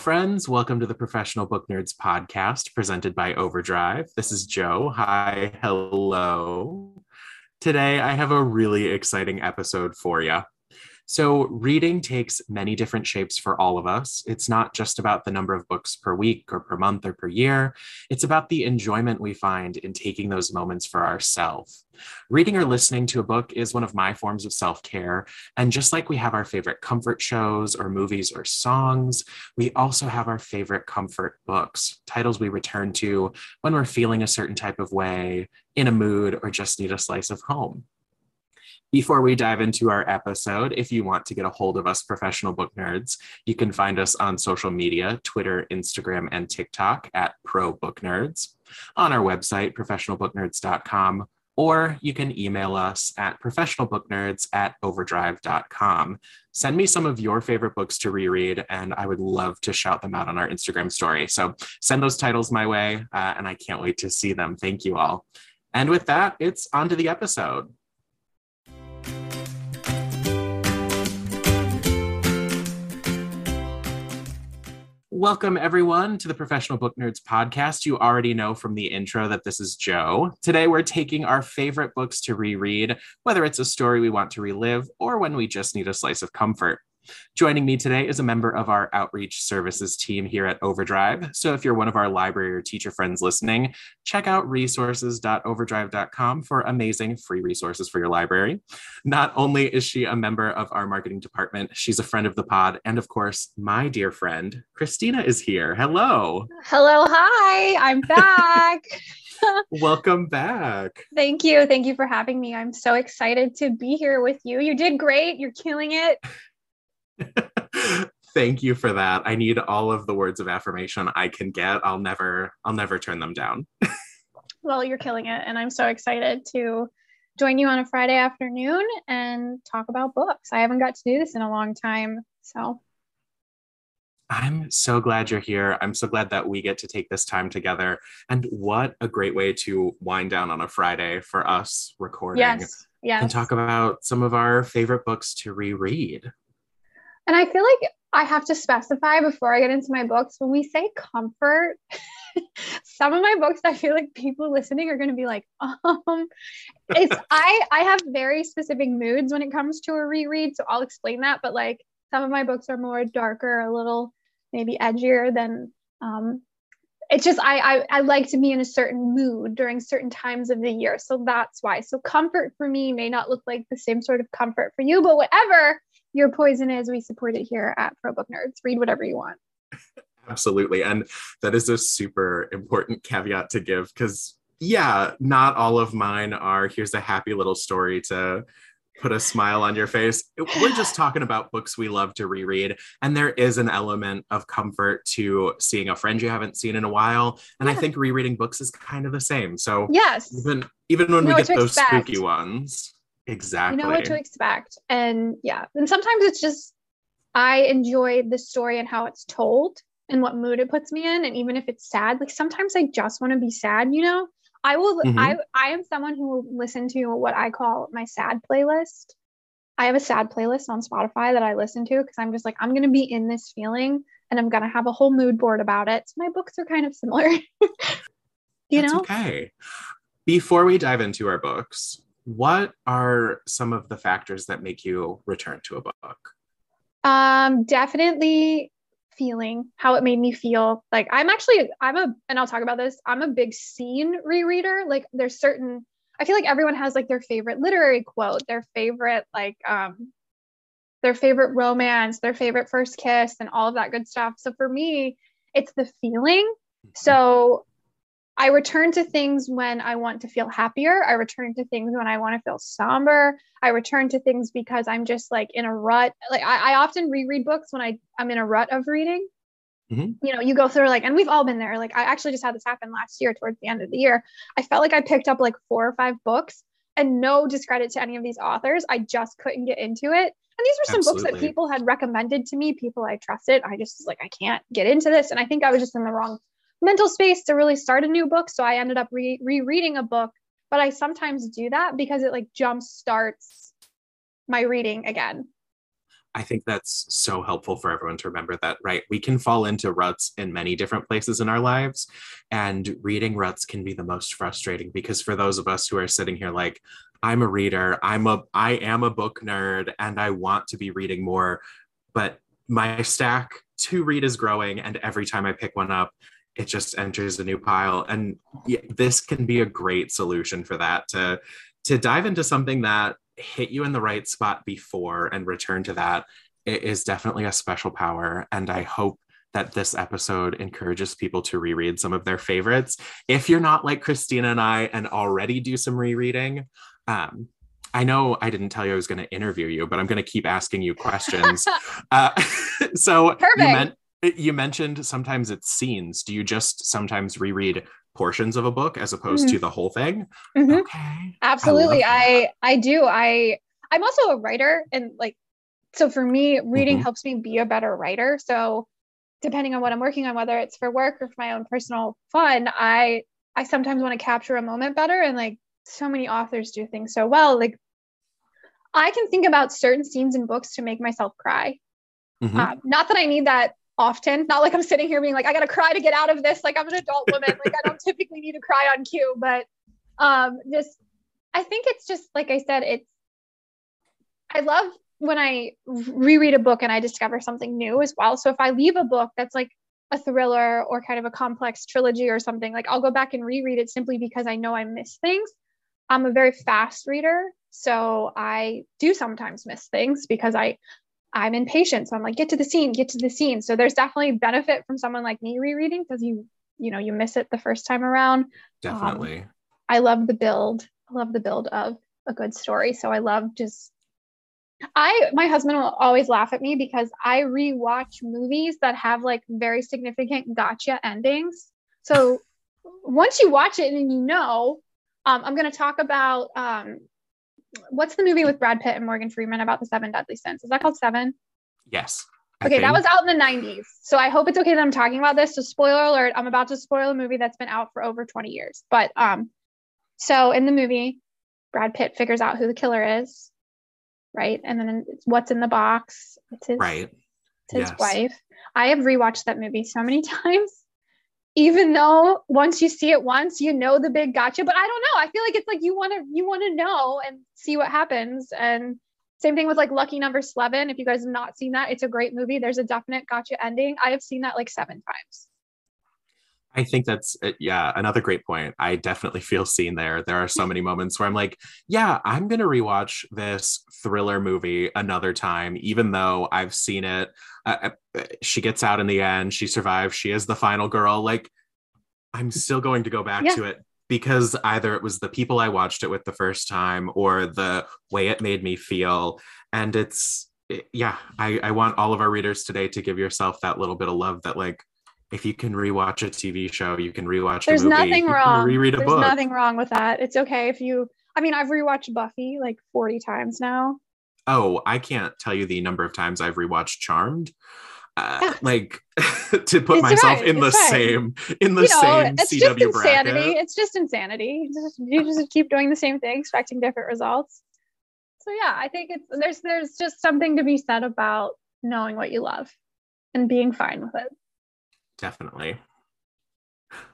friends. Welcome to the Professional Book Nerds podcast presented by Overdrive. This is Joe. Hi. Hello. Today, I have a really exciting episode for you. So, reading takes many different shapes for all of us. It's not just about the number of books per week or per month or per year, it's about the enjoyment we find in taking those moments for ourselves. Reading or listening to a book is one of my forms of self care. And just like we have our favorite comfort shows or movies or songs, we also have our favorite comfort books, titles we return to when we're feeling a certain type of way, in a mood, or just need a slice of home. Before we dive into our episode, if you want to get a hold of us, professional book nerds, you can find us on social media Twitter, Instagram, and TikTok at Pro Book Nerds, on our website, professionalbooknerds.com, or you can email us at professionalbooknerds at overdrive.com. Send me some of your favorite books to reread, and I would love to shout them out on our Instagram story. So send those titles my way, uh, and I can't wait to see them. Thank you all. And with that, it's on to the episode. Welcome, everyone, to the Professional Book Nerds podcast. You already know from the intro that this is Joe. Today, we're taking our favorite books to reread, whether it's a story we want to relive or when we just need a slice of comfort. Joining me today is a member of our outreach services team here at Overdrive. So if you're one of our library or teacher friends listening, check out resources.overdrive.com for amazing free resources for your library. Not only is she a member of our marketing department, she's a friend of the pod. And of course, my dear friend, Christina is here. Hello. Hello. Hi. I'm back. Welcome back. Thank you. Thank you for having me. I'm so excited to be here with you. You did great. You're killing it. Thank you for that. I need all of the words of affirmation I can get. I'll never I'll never turn them down. well, you're killing it and I'm so excited to join you on a Friday afternoon and talk about books. I haven't got to do this in a long time, so I'm so glad you're here. I'm so glad that we get to take this time together. And what a great way to wind down on a Friday for us recording. Yes. Yes. And talk about some of our favorite books to reread. And I feel like I have to specify before I get into my books when we say comfort, some of my books I feel like people listening are going to be like, um, it's I I have very specific moods when it comes to a reread, so I'll explain that. But like some of my books are more darker, a little maybe edgier than um, it's just I, I I like to be in a certain mood during certain times of the year, so that's why. So comfort for me may not look like the same sort of comfort for you, but whatever your poison is we support it here at pro book nerds. Read whatever you want. Absolutely. And that is a super important caveat to give because yeah not all of mine are here's a happy little story to put a smile on your face. We're just talking about books we love to reread and there is an element of comfort to seeing a friend you haven't seen in a while and yeah. i think rereading books is kind of the same. So yes. even even when we get those expect. spooky ones Exactly. You know what to expect. And yeah, and sometimes it's just I enjoy the story and how it's told and what mood it puts me in. And even if it's sad, like sometimes I just want to be sad, you know? I will mm-hmm. I I am someone who will listen to what I call my sad playlist. I have a sad playlist on Spotify that I listen to because I'm just like, I'm gonna be in this feeling and I'm gonna have a whole mood board about it. So my books are kind of similar. you That's know? Okay. Before we dive into our books, what are some of the factors that make you return to a book? Um, definitely feeling how it made me feel. Like I'm actually I'm a and I'll talk about this. I'm a big scene rereader. Like there's certain I feel like everyone has like their favorite literary quote, their favorite like um their favorite romance, their favorite first kiss and all of that good stuff. So for me, it's the feeling. Mm-hmm. So I return to things when I want to feel happier. I return to things when I want to feel somber. I return to things because I'm just like in a rut. Like I, I often reread books when I, I'm in a rut of reading. Mm-hmm. You know, you go through like, and we've all been there. Like I actually just had this happen last year towards the end of the year. I felt like I picked up like four or five books and no discredit to any of these authors. I just couldn't get into it. And these were some Absolutely. books that people had recommended to me, people I trusted. I just was like, I can't get into this. And I think I was just in the wrong mental space to really start a new book. So I ended up re- rereading a book, but I sometimes do that because it like jump starts my reading again. I think that's so helpful for everyone to remember that, right? We can fall into ruts in many different places in our lives. And reading ruts can be the most frustrating because for those of us who are sitting here like, I'm a reader, I'm a I am a book nerd and I want to be reading more, but my stack to read is growing and every time I pick one up, it just enters a new pile and this can be a great solution for that to to dive into something that hit you in the right spot before and return to that it is definitely a special power and i hope that this episode encourages people to reread some of their favorites if you're not like christina and i and already do some rereading um, I know I didn't tell you I was going to interview you, but I'm going to keep asking you questions. uh, so Perfect. you meant you mentioned sometimes it's scenes. Do you just sometimes reread portions of a book as opposed mm-hmm. to the whole thing? Mm-hmm. Okay. Absolutely. I, I, I do. I I'm also a writer and like so for me reading mm-hmm. helps me be a better writer. So depending on what I'm working on whether it's for work or for my own personal fun, I I sometimes want to capture a moment better and like so many authors do things so well like I can think about certain scenes in books to make myself cry. Mm-hmm. Um, not that I need that often. Not like I'm sitting here being like, I gotta cry to get out of this. Like I'm an adult woman. like I don't typically need to cry on cue, but um just I think it's just like I said, it's I love when I reread a book and I discover something new as well. So if I leave a book that's like a thriller or kind of a complex trilogy or something, like I'll go back and reread it simply because I know I miss things. I'm a very fast reader. So I do sometimes miss things because I I'm impatient. So I'm like, get to the scene, get to the scene. So there's definitely benefit from someone like me rereading because you, you know, you miss it the first time around. Definitely. Um, I love the build. I love the build of a good story. So I love just I my husband will always laugh at me because I rewatch movies that have like very significant gotcha endings. So once you watch it and you know, um, I'm going to talk about um, what's the movie with Brad Pitt and Morgan Freeman about the seven deadly sins? Is that called Seven? Yes. I okay, think. that was out in the 90s. So I hope it's okay that I'm talking about this. So spoiler alert, I'm about to spoil a movie that's been out for over 20 years. But um so in the movie, Brad Pitt figures out who the killer is, right? And then it's what's in the box. It's his right. It's his yes. wife. I have rewatched that movie so many times even though once you see it once you know the big gotcha. But i don't know. I feel like it's like you want to you want to know and see what happens. And same thing with like lucky number Slevin if you guys have not seen that it's a great movie. There's a definite gotcha ending. I have seen that like seven times I think that's uh, yeah, another great point. I definitely feel seen there. There are so many moments where I'm like, yeah, I'm going to rewatch this thriller movie another time even though I've seen it. Uh, uh, she gets out in the end, she survives, she is the final girl. Like I'm still going to go back yeah. to it because either it was the people I watched it with the first time or the way it made me feel and it's yeah, I I want all of our readers today to give yourself that little bit of love that like if you can rewatch a TV show, you can rewatch. There's nothing wrong. Reread a There's book. nothing wrong with that. It's okay if you. I mean, I've rewatched Buffy like 40 times now. Oh, I can't tell you the number of times I've rewatched Charmed. Uh, yeah. Like to put it's myself right. in it's the right. same in the you know, same it's CW just insanity. Bracket. It's just insanity. Just, you just keep doing the same thing, expecting different results. So yeah, I think it's there's there's just something to be said about knowing what you love and being fine with it. Definitely.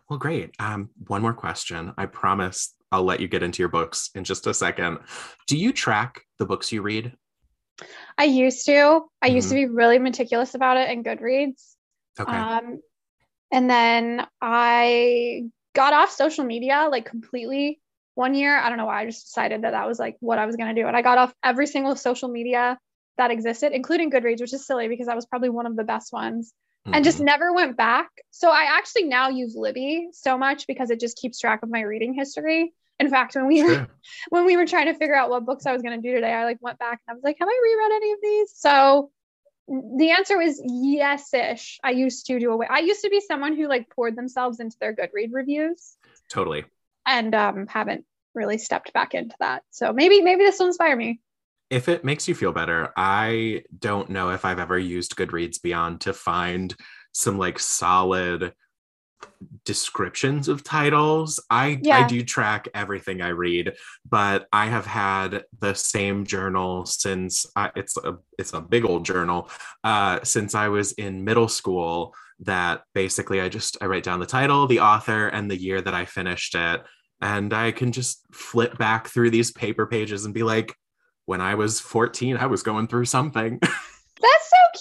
Well, great. Um, one more question. I promise I'll let you get into your books in just a second. Do you track the books you read? I used to. I mm-hmm. used to mm-hmm. be really meticulous about it in Goodreads. Okay. Um, and then I got off social media like completely one year. I don't know why. I just decided that that was like what I was going to do. And I got off every single social media that existed, including Goodreads, which is silly because that was probably one of the best ones and just Mhm. never went back. So I actually now use Libby so much because it just keeps track of my reading history. In fact, when we were when we were trying to figure out what books I was going to do today, I like went back and I was like, have I reread any of these? So the answer was yes-ish. I used to do away. I used to be someone who like poured themselves into their Goodread reviews Totally. and um haven't really stepped back into that. So maybe maybe this will inspire me. If it makes you feel better, I don't know if I've ever used Goodreads Beyond to find some like solid descriptions of titles. I I do track everything I read, but I have had the same journal since I, it's a it's a big old journal uh, since I was in middle school. That basically I just I write down the title, the author, and the year that I finished it, and I can just flip back through these paper pages and be like, when I was 14, I was going through something. That's so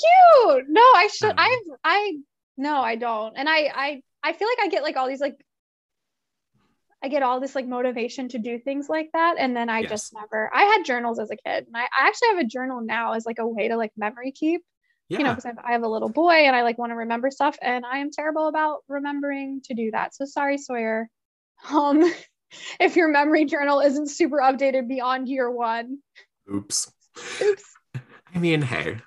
cute. No, I should. Um, I've I no, I don't. And I I I feel like I get like all these like I get all this like motivation to do things like that, and then I Yes. just never. I had journals as a kid, and I, I actually have a journal now as like a way to like memory keep. yeah. You know, because I have a little boy and I like want to remember stuff, and I am terrible about remembering to do that. So sorry, Sawyer. Um, if your memory journal isn't super updated beyond year one, Oops. oops. I mean, hey,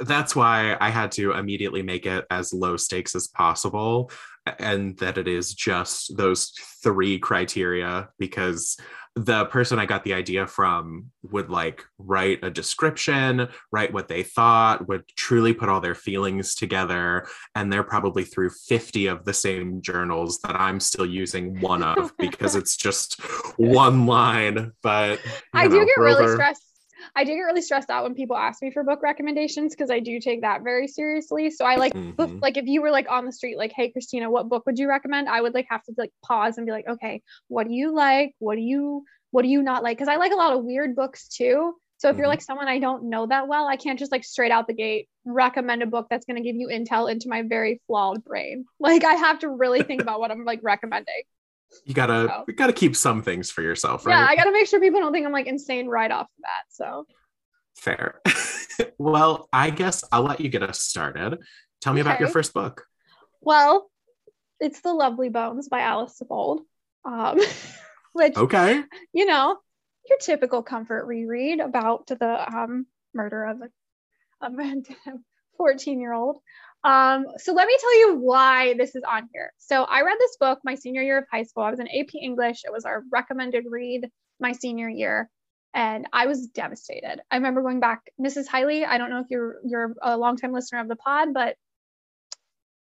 that's why I had to immediately make it as low stakes as possible and that it is just those three criteria because the person I got the idea from would like write a description, write what they thought, would truly put all their feelings together. And they're probably through 50 of the same journals that I'm still using one of because it's just one line. But I do know, get really stressed. I do get really stressed out when people ask me for book recommendations because I do take that very seriously. So I like Mhm. like if you were like on the street like, "Hey Christina, what book would you recommend?" I would like have to like pause and be like, "Okay, what do you like? What do you what do you not like?" Cuz I like a lot of weird books too. So if you're Mhm. like someone I don't know that well, I can't just like straight out the gate recommend a book that's going to give you intel into my very flawed brain. Like I have to really think about what I'm like recommending. You gotta Oh. you gotta keep some things for yourself, right? Yeah, I got to make sure people don't think I'm like insane right off the bat. So Fair. well, I guess I'll let you get us started. Tell me about your first book. Well, it's The Lovely Bones by Alice Sebold, um, which, Okay. you know, your typical comfort reread about the um, murder of a, a 14 year old. Um, so let me tell you why this is on here. So I read this book my senior year of high school. I was in AP English. It was our recommended read my senior year. And I was devastated. I remember going back, Mrs. Hiley. I don't know if you're you're a longtime listener of the pod, but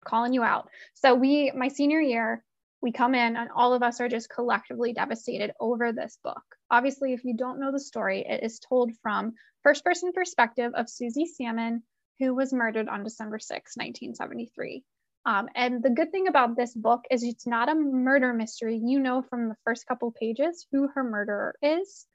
calling you out. So we, my senior year, we come in and all of us are just collectively devastated over this book. Obviously, if you don't know the story, it is told from first person perspective of Susie Salmon, who was murdered on December 6, 1973. Um, and the good thing about this book is it's not a murder mystery. You know from the first couple pages who her murderer is,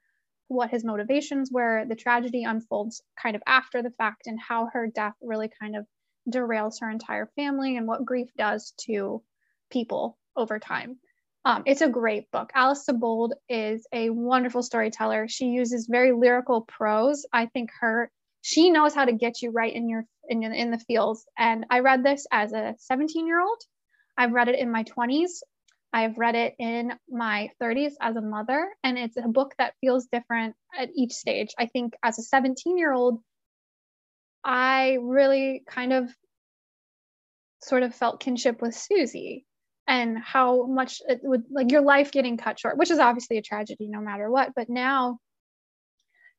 what his motivations were. The tragedy unfolds kind of after the fact, and how her death really kind of derails her entire family and what grief does to people over time. Um, it's a great book. Alice Sebold is a wonderful storyteller. She uses very lyrical prose. I think her she knows how to get you right in your in, in the fields And I read this as a 17 year old. I've read it in my 20s. I've read it in my 30s as a mother, and it's a book that feels different at each stage. I think as a 17 year old, I really kind of sort of felt kinship with Susie and how much it would like your life getting cut short, which is obviously a tragedy no matter what. But now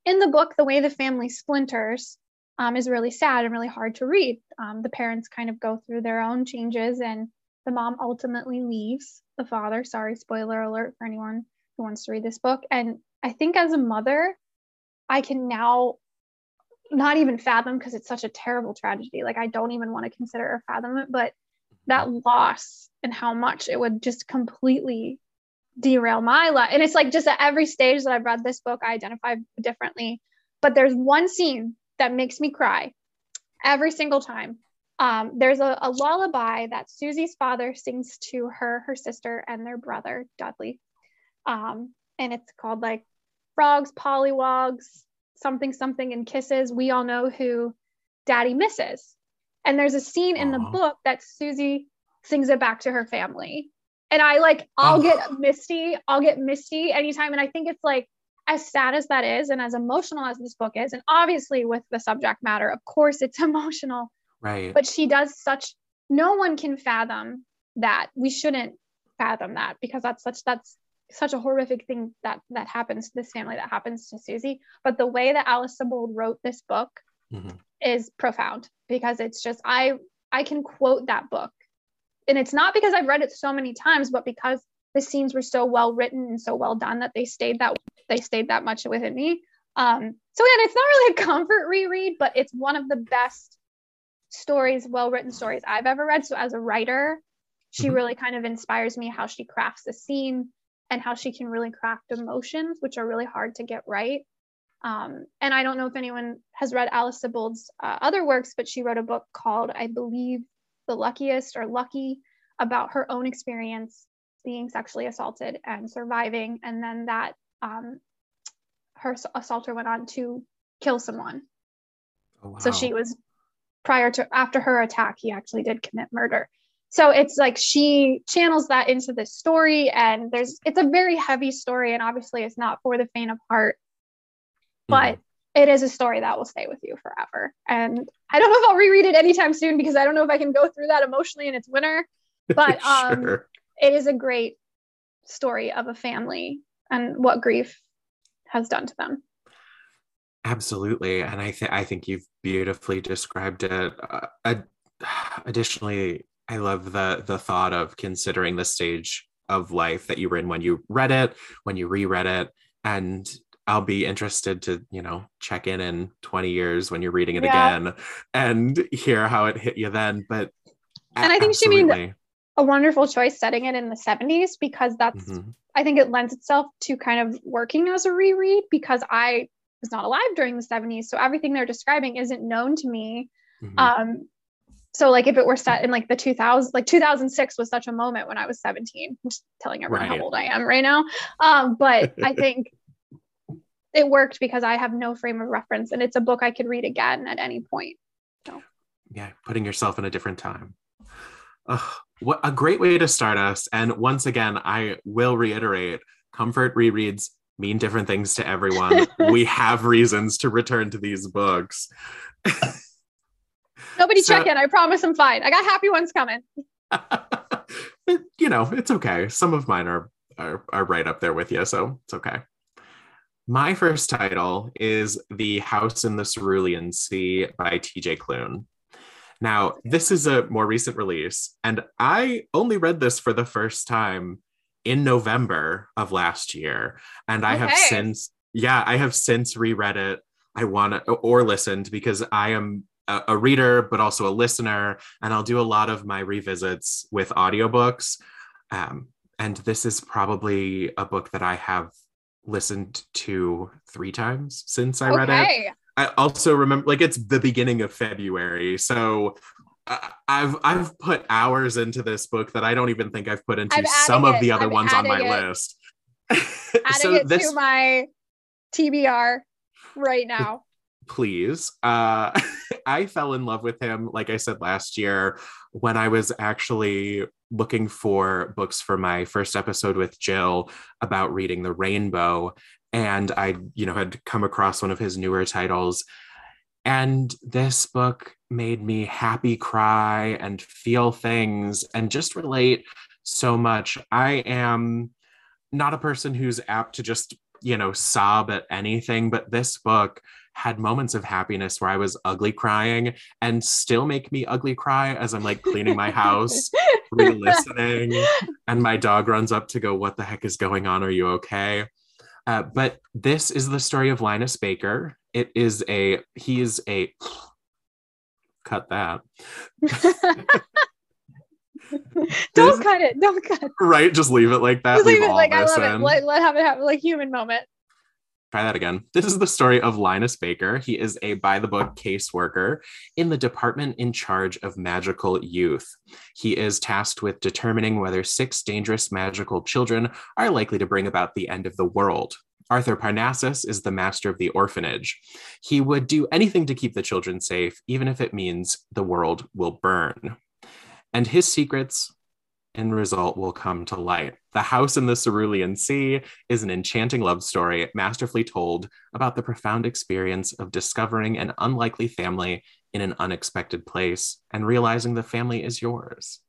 in the book, the way the family splinters um, is really sad and really hard to read. Um, the parents kind of go through their own changes, and the mom ultimately leaves the father. Sorry, spoiler alert for anyone who wants to read this book. And I think as a mother, I can now not even fathom because it's such a terrible tragedy. Like I don't even want to consider or fathom it, but that loss and how much it would just completely derail my life. And it's like just at every stage that I've read this book, I identify differently. But there's one scene that makes me cry every single time. Um, there's a, a lullaby that Susie's father sings to her, her sister, and their brother, Dudley. Um, and it's called like Frogs, Pollywogs, something, something, and Kisses. We all know who Daddy misses. And there's a scene in the book that Susie sings it back to her family. And I like, I'll Oh. get misty. I'll get misty anytime. And I think it's like, as sad as that is, and as emotional as this book is, and obviously with the subject matter, of course it's emotional, Right. but she does such, no one can fathom that. We shouldn't fathom that because that's such, that's such a horrific thing that that happens to this family that happens to Susie. But the way that Alice Sebold wrote this book Mhm. is profound because it's just I I can quote that book. And it's not because I've read it so many times, but because the scenes were so well written and so well done that they stayed that they stayed that much within me. Um, so again, it's not really a comfort reread, but it's one of the best stories, well written stories I've ever read. So as a writer, she Mhm. really kind of inspires me how she crafts the scene and how she can really craft emotions, which are really hard to get right. Um, and I don't know if anyone has read Alice Sebold's uh, other works, but she wrote a book called, I believe, The Luckiest or Lucky, about her own experience being sexually assaulted and surviving. And then that um, her assaulter went on to kill someone. Oh, wow. So she was prior to after her attack, he actually did commit murder. So it's like she channels that into this story, and there's it's a very heavy story, and obviously it's not for the faint of heart, but Mhm. It is a story that will stay with you forever. And I don't know if I'll reread it anytime soon because I don't know if I can go through that emotionally in its winter. But um, Sure. it is a great story of a family and what grief has done to them. Absolutely, and I think I think you've beautifully described it. Uh, ad- additionally, I love the the thought of considering the stage of life that you were in when you read it, when you reread it, and I'll be interested to you know check in in twenty years when you're reading it Yeah. again and hear how it hit you then. But And I think she made. A wonderful choice setting it in the 70s because that's Mhm. I think it lends itself to kind of working as a reread because I was not alive during the 70s. So everything they're describing isn't known to me. Mhm. Um, so like if it were set in like the 2000s, like 2006 was such a moment when I was 17. I'm just telling everyone Right. how old I am right now. Um, but I think it worked because I have no frame of reference and it's a book I could read again at any point. yeah, putting yourself in a different time. Ugh, what a great way to start us. And once again, I will reiterate comfort rereads mean different things to everyone. we have reasons to return to these books. Nobody So- check in. I promise I'm fine. I got happy ones coming. You know, it's okay. Some of mine are, are are right up there with you, so it's okay. My first title is The House in the Cerulean Sea by TJ Klune. Now, this is a more recent release, and I only read this for the first time in November of last year. And I have since, yeah, I have since reread it. I want to, or listened because I am a, a reader, but also a listener, and I'll do a lot of my revisits with audiobooks. Um, and this is probably a book that I have listened to three times since I read it. I also remember like it's the beginning of February, so I- I've I've put hours into this book that I don't even think I've put into some of the other I'm ones on my it. list. Adding so it this to my TBR right now. please. Uh, I fell in love with him, like I said last year, when I was actually looking for books for my first episode with Jill about reading the rainbow. And I, you know, had come across one of his newer titles. And this book made me happy cry and feel things and just relate so much. I am not a person who's apt to just, you know, sob at anything, but this book had moments of happiness where I was ugly crying and still make me ugly cry as I'm like cleaning my house, re-listening, and my dog runs up to go, What the heck is going on? Are you okay? Uh, but this is the story of Linus Baker. It is a, he is a, cut that. don't cut it. Don't cut. It. Right? Just leave it like that. Just leave leave it like I love it. Let, let have it have like human moment. Try that again. This is the story of Linus Baker. He is a by the book caseworker in the department in charge of magical youth. He is tasked with determining whether six dangerous magical children are likely to bring about the end of the world. Arthur Parnassus is the master of the orphanage. He would do anything to keep the children safe, even if it means the world will burn. And his secrets, in result, will come to light. The House in the Cerulean Sea is an enchanting love story, masterfully told about the profound experience of discovering an unlikely family in an unexpected place and realizing the family is yours.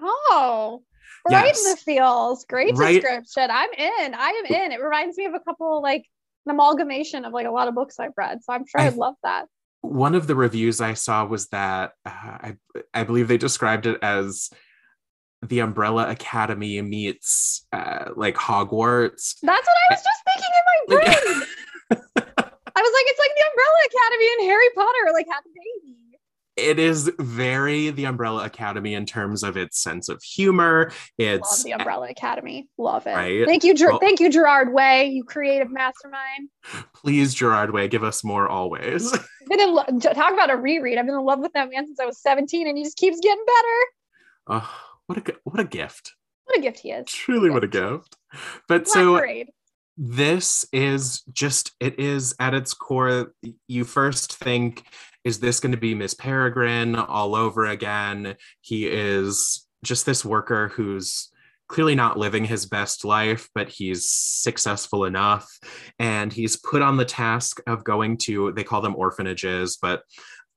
Oh, right yes. in the feels. Great right. description. I'm in. I am in. It reminds me of a couple like an amalgamation of like a lot of books I've read. So I'm sure I, I'd love that. One of the reviews I saw was that uh, I I believe they described it as the Umbrella Academy meets uh, like Hogwarts. That's what I was just thinking in my brain. I was like, it's like the Umbrella Academy and Harry Potter like had a baby it is very the Umbrella Academy in terms of its sense of humor. It's Love the Umbrella Academy. Love it. Right? Thank you, Ger- well, thank you, Gerard Way, you creative mastermind. Please, Gerard Way, give us more always. been in lo- talk about a reread. I've been in love with that man since I was 17, and he just keeps getting better. Oh, what a what a gift! What a gift he is. Truly, what a gift. But Black so. Parade this is just it is at its core you first think is this going to be Miss Peregrine all over again? He is just this worker who's clearly not living his best life, but he's successful enough. And he's put on the task of going to, they call them orphanages, but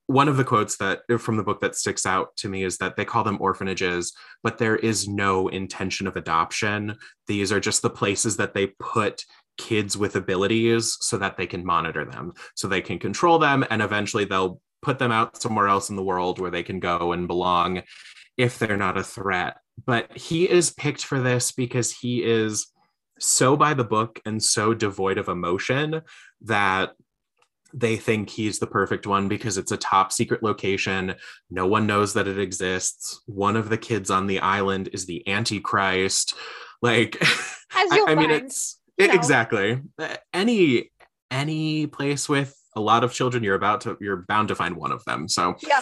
one of the quotes that uh, from the book that sticks out to me is that they call them orphanages, but there is no intention of adoption. These are just the places that they put kids with abilities so that they can monitor them, so they can control them, and eventually they'll put them out somewhere else in the world where they can go and belong if they're not a threat. But he is picked for this because he is so by the book and so devoid of emotion that they think he's the perfect one because it's a top secret location. No one knows that it exists. One of the kids on the island is the Antichrist. Like, I, I mean, it's know. exactly uh, any any place with a lot of children. You're about to you're bound to find one of them. So yeah,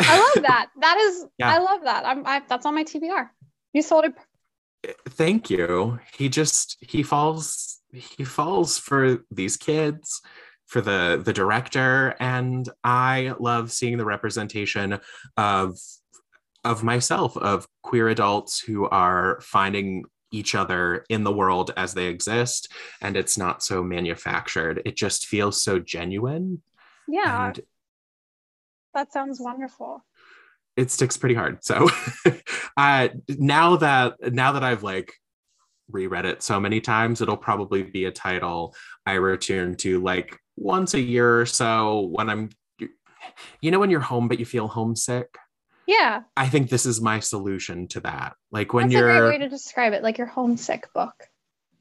I love that. That is, yeah. I love that. I'm I, that's on my TBR. You sold it. Eh, thank you. He just he falls he falls for these kids for the the director and i love seeing the representation of of myself of queer adults who are finding each other in the world as they exist and it's not so manufactured. It just feels so genuine. Yeah. And that sounds wonderful. It sticks pretty hard. So uh now that now that i've like reread it so many times it'll probably be a title i return to like once a year or so when I'm, you know, when you're home but you feel homesick. Yeah. I think this is my solution to that. Like when That's you're a great way to describe it, like your homesick book.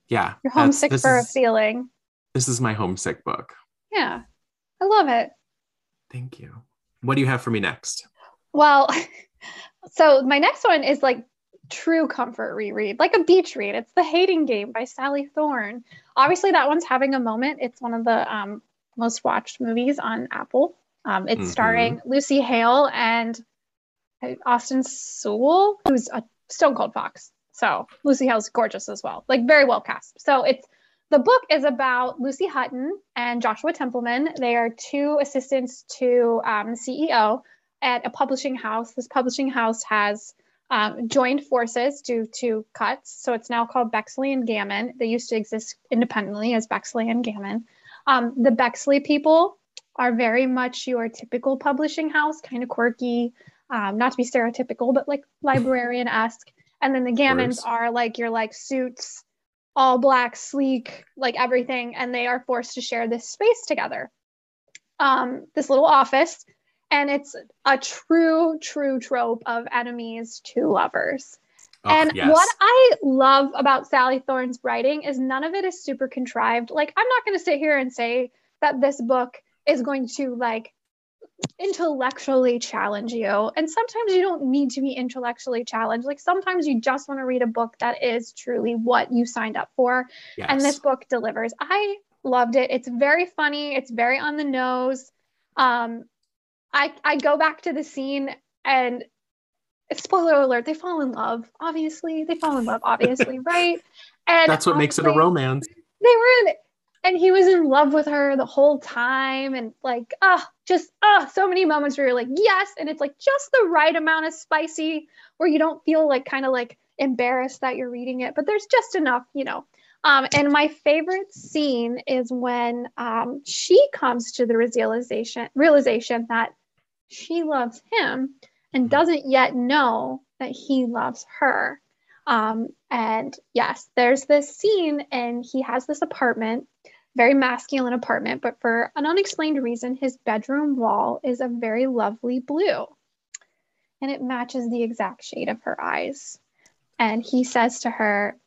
Yeah. You're homesick for is, a feeling. This is my homesick book. Yeah. I love it. Thank you. What do you have for me next? Well, so my next one is like true comfort reread, like a beach read. It's The Hating Game by Sally Thorne. Obviously, that one's having a moment. It's one of the um, most watched movies on Apple. Um, it's mm-hmm. starring Lucy Hale and Austin Stowell, who's a Stone Cold Fox. So Lucy Hale's gorgeous as well, like very well cast. So it's the book is about Lucy Hutton and Joshua Templeman. They are two assistants to um, CEO at a publishing house. This publishing house has um, joined forces due to cuts. So it's now called Bexley and Gamin. They used to exist independently as Bexley and Gamin. Um, the Bexley people are very much your typical publishing house, kind of quirky, um, not to be stereotypical, but like librarian esque. And then the Gamins are like your like suits, all black, sleek, like everything, and they are forced to share this space together. Um, this little office and it's a true true trope of enemies to lovers oh, and yes. what i love about sally thorne's writing is none of it is super contrived. Like i'm not going to sit here and say that this book is going to like intellectually challenge you. And sometimes you don't need to be intellectually challenged. Like sometimes you just want to read a book that is truly what you signed up for. Yes. and this book delivers. I loved it. It's very funny. It's very on the nose. Um, I I go back to the scene and spoiler alert, they fall in love. Obviously, they fall in love. Obviously, right? And that's what makes it a romance. They were in and he was in love with her the whole time and like ah oh, just ah oh, so many moments where you're like yes and it's like just the right amount of spicy where you don't feel like kind of like embarrassed that you're reading it but there's just enough you know um, and my favorite scene is when um, she comes to the realization realization that she loves him and mm-hmm. doesn't yet know that he loves her um, and yes, there's this scene, and he has this apartment, very masculine apartment, but for an unexplained reason, his bedroom wall is a very lovely blue. And it matches the exact shade of her eyes. And he says to her,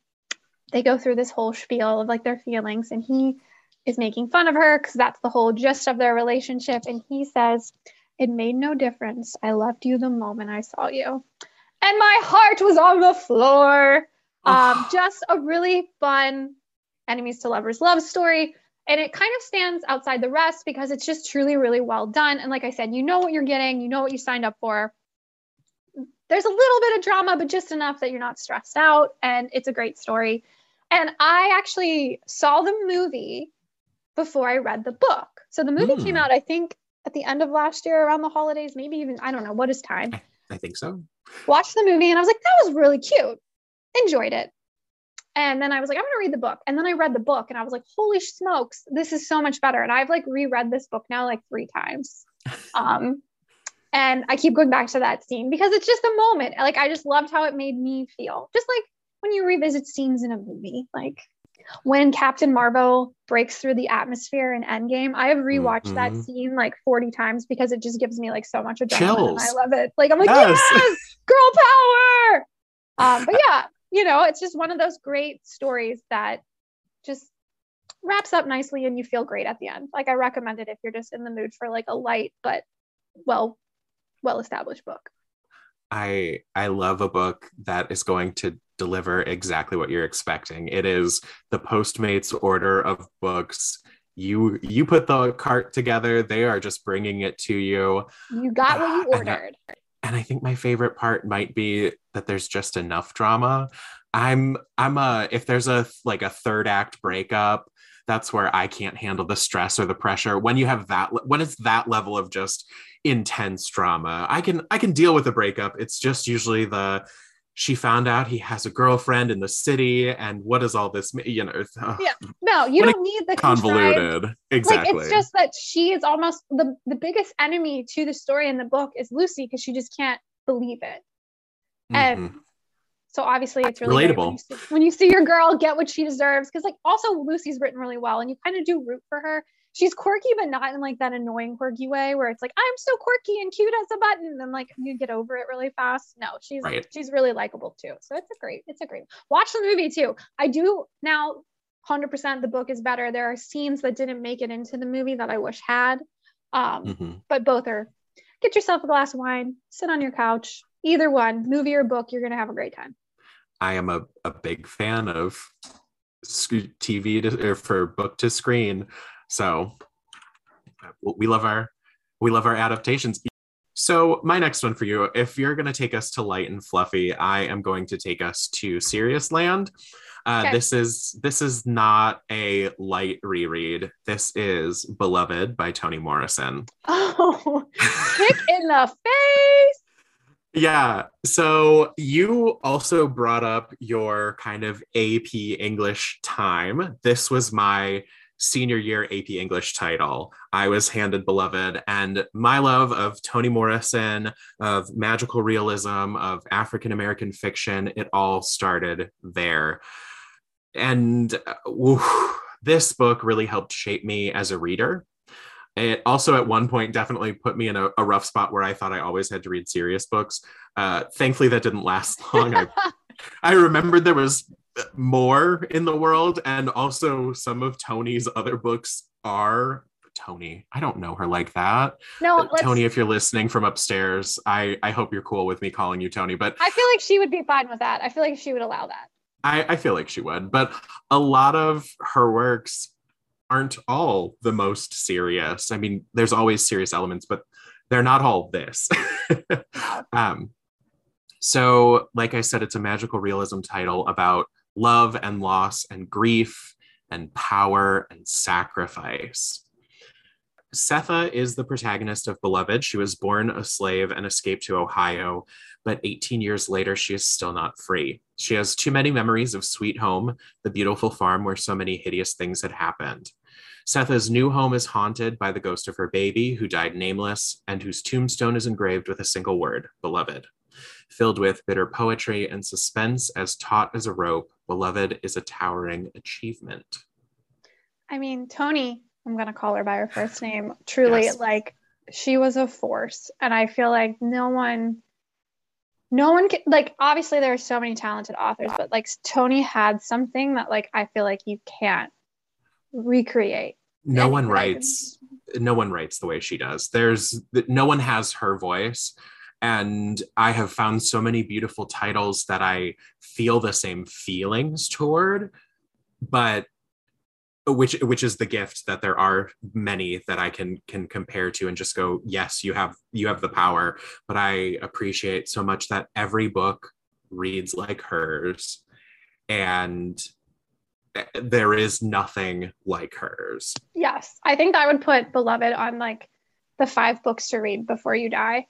they go through this whole spiel of like their feelings, and he is making fun of her because that's the whole gist of their relationship. And he says, It made no difference. I loved you the moment I saw you and my heart was on the floor. Um, just a really fun enemies to lovers love story. And it kind of stands outside the rest because it's just truly, really well done. And like I said, you know what you're getting, you know what you signed up for. There's a little bit of drama, but just enough that you're not stressed out. And it's a great story. And I actually saw the movie before I read the book. So the movie mm. came hmm. out, I think, at the end of last year around the holidays, maybe even, I don't know, what is time? I think so watched the movie and I was like, that was really cute. Enjoyed it. And then I was like, I'm going to read the book. And then I read the book and I was like, holy smokes, this is so much better. And I've like reread this book now like three times. Um, and I keep going back to that scene because it's just a moment. Like, I just loved how it made me feel. Just like when you revisit scenes in a movie, like when Captain Marvel breaks through the atmosphere in Endgame, I have rewatched mm-hmm. that scene like 40 times because it just gives me like so much adrenaline. Chills. I love it. Like I'm like, yes, yes girl power. Um, but yeah, you know, it's just one of those great stories that just wraps up nicely and you feel great at the end. Like I recommend it if you're just in the mood for like a light but well well established book. I I love a book that is going to deliver exactly what you're expecting. It is the Postmates order of books. You you put the cart together, they are just bringing it to you. You got what you ordered. And I, and I think my favorite part might be that there's just enough drama. I'm I'm a if there's a like a third act breakup, that's where I can't handle the stress or the pressure. When you have that when it's that level of just intense drama, I can I can deal with a breakup. It's just usually the she found out he has a girlfriend in the city and what does all this mean you know? Yeah. No you don't need the convoluted. exactly like it's just that she is almost the the biggest enemy to the story in the book is lucy because she just can't believe it. Mm-hmm. and so obviously it's really relatable when you, see, when you see your girl get what she deserves because like also lucy's written really well and you kind of do root for her she's quirky, but not in like that annoying quirky way where it's like I'm so quirky and cute as a button, and like you get over it really fast. No, she's right. she's really likable too. So it's a great, it's a great. Watch the movie too. I do now. 100% the book is better. There are scenes that didn't make it into the movie that I wish had. Um, mm-hmm. But both are get yourself a glass of wine, sit on your couch, either one, movie or book, you're going to have a great time. I am a, a big fan of TV to, or for book to screen. So we love our we love our adaptations. So my next one for you, if you're going to take us to light and fluffy, I am going to take us to Serious Land. Uh, okay. This is this is not a light reread. This is Beloved by Toni Morrison. Oh, kick in the face! Yeah. So you also brought up your kind of AP English time. This was my senior year AP English title. I was handed Beloved, and my love of Toni Morrison, of magical realism, of African American fiction, it all started there. And uh, this book really helped shape me as a reader. It also, at one point, definitely put me in a, a rough spot where I thought I always had to read serious books. Uh, thankfully, that didn't last long. I, I remembered there was more in the world and also some of Tony's other books are Tony. i don't know her like that. No Tony, if you're listening from upstairs i i hope you're cool with me calling you Tony. but i feel like she would be fine with that. I feel like she would allow that. I i feel like she would but a lot of her works aren't all the most serious. I mean there's always serious elements but they're not all this. Um so like i said it's a magical realism title about love and loss and grief and power and sacrifice. Sethe is the protagonist of Beloved. She was born a slave and escaped to Ohio, but 18 years later, she is still not free. She has too many memories of Sweet Home, the beautiful farm where so many hideous things had happened. Sethe's new home is haunted by the ghost of her baby, who died nameless, and whose tombstone is engraved with a single word, beloved. Filled with bitter poetry and suspense as taut as a rope, Beloved is a towering achievement. I mean, Toni, I'm going to call her by her first name, truly, yes. like, she was a force. And I feel like no one no one can like obviously there are so many talented authors but like Toni had something that like i feel like you can't recreate no one writes no one writes the way she does there's no one has her voice and i have found so many beautiful titles that i feel the same feelings toward but which which is the gift that there are many that I can can compare to and just go yes you have you have the power but I appreciate so much that every book reads like hers and there is nothing like hers. Yes, I think I would put Beloved on like the five books to read before you die.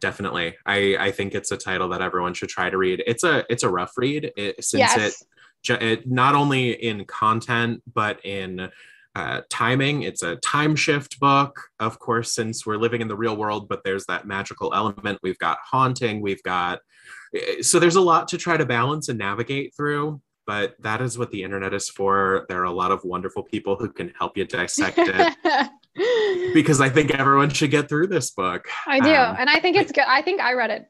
Definitely. I I think it's a title that everyone should try to read. It's a it's a rough read it, since yes. it it, not only in content but in uh, timing. It's a time shift book, of course, since we're living in the real world, but there's that magical element. We've got haunting, we've got eh, so there's a lot to try to balance and navigate through. But that is what the internet is for. There are a lot of wonderful people who can help you dissect it. because I think everyone should get through this book. I do, um, and I think it's good. I think I read it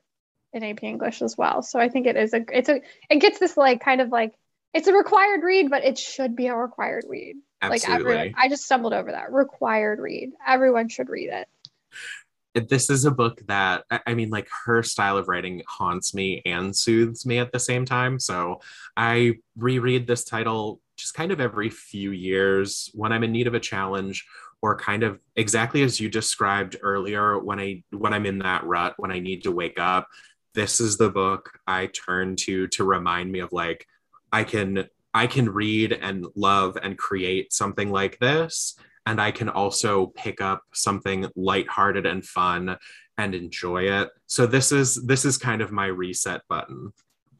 in AP English as well, so I think it is a. It's a. It gets this like kind of like it's a required read, but it should be a required read. Absolutely. Like everyone, I just stumbled over that required read. Everyone should read it. This is a book that I mean, like her style of writing haunts me and soothes me at the same time. So I reread this title just kind of every few years when I'm in need of a challenge or kind of exactly as you described earlier when I when I'm in that rut when I need to wake up. This is the book I turn to to remind me of like I can I can read and love and create something like this and I can also pick up something lighthearted and fun and enjoy it. So this is this is kind of my reset button.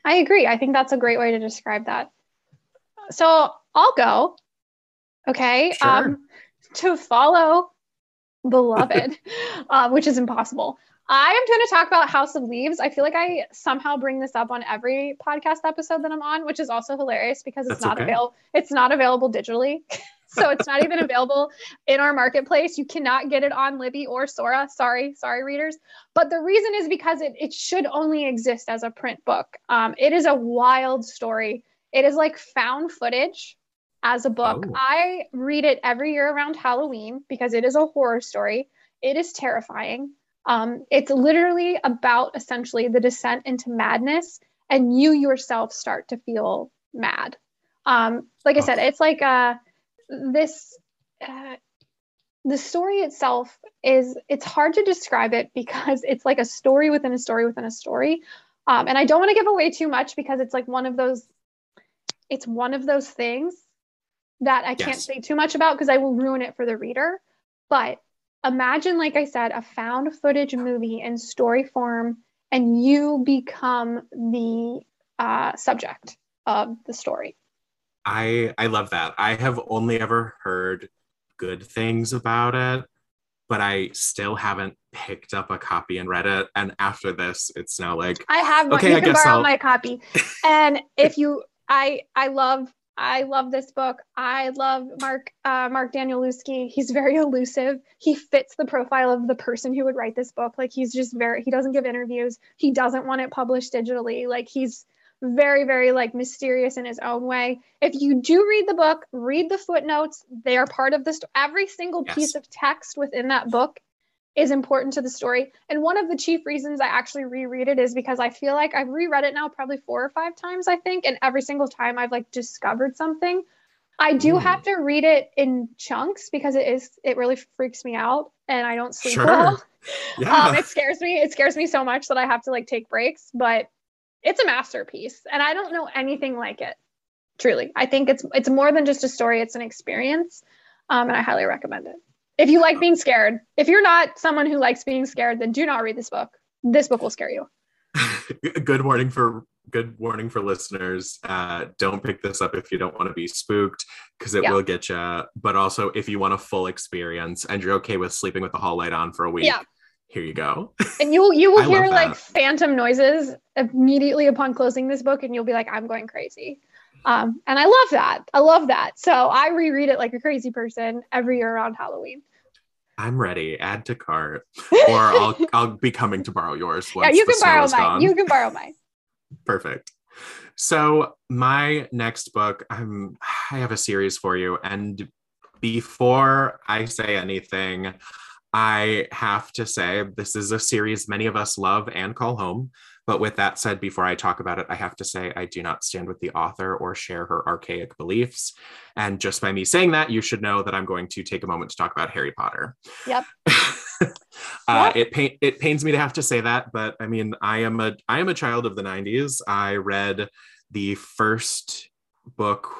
I agree. I think that's a great way to describe that. So I'll go. Okay. Sure. Um to follow beloved, uh, which is impossible. I am going to talk about House of Leaves. I feel like I somehow bring this up on every podcast episode that I'm on, which is also hilarious because it's That's not okay. available. It's not available digitally. so it's not even available in our marketplace. You cannot get it on Libby or Sora. Sorry, sorry, readers. But the reason is because it, it should only exist as a print book. Um, it is a wild story. It is like found footage as a book. Oh. I read it every year around Halloween because it is a horror story. It is terrifying. Um, it's literally about essentially the descent into madness, and you yourself start to feel mad. Um, like I said, it's like uh, this. Uh, the story itself is it's hard to describe it because it's like a story within a story within a story um, and i don't want to give away too much because it's like one of those it's one of those things that i can't say too much about because i will ruin it for the reader but imagine, like I said, a found footage movie in story form, and you become the uh, subject of the story. I I love that. I have only ever heard good things about it, but I still haven't picked up a copy and read it. And after this, it's now like I have one. Okay, you I can borrow I'll... my copy. and if you, I I love I love this book. I love Mark uh, Mark Danielewski. He's very elusive. He fits the profile of the person who would write this book. Like he's just very. He doesn't give interviews. He doesn't want it published digitally. Like he's very very like mysterious in his own way. If you do read the book, read the footnotes. They are part of this. every single yes. piece of text within that book is important to the story. And one of the chief reasons I actually reread it is because I feel like I've reread it now probably four or five times, I think. And every single time I've like discovered something. I do mm. have to read it in chunks because it is it really freaks me out and I don't sleep sure. well. Yeah. Um, it scares me. It scares me so much that I have to like take breaks, but it's a masterpiece and I don't know anything like it. Truly, I think it's it's more than just a story; it's an experience, um, and I highly recommend it. If you like being scared, if you're not someone who likes being scared, then do not read this book. This book will scare you. good warning for good warning for listeners. Uh, don't pick this up if you don't want to be spooked because it Yeah. will get you. But also, if you want a full experience and you're okay with sleeping with the hall light on for a week, Yeah. here you go. And you you will hear like phantom noises immediately upon closing this book, and you'll be like, "I'm going crazy." Um, and I love that. I love that. So I reread it like a crazy person every year around Halloween. I'm ready. Add to cart, or I'll I'll be coming to borrow yours. yeah, you can borrow mine. gone. You can borrow mine. Perfect. So my next book, I'm I have a series for you, and before I say anything, I have to say this is a series many of us love and call home. But with that said, before I talk about it, I have to say I do not stand with the author or share her archaic beliefs. And just by me saying that, you should know that I'm going to take a moment to talk about Harry Potter. Yep. uh, it pain it pains me to have to say that, but I mean, I am a I am a child of the '90s. I read the first book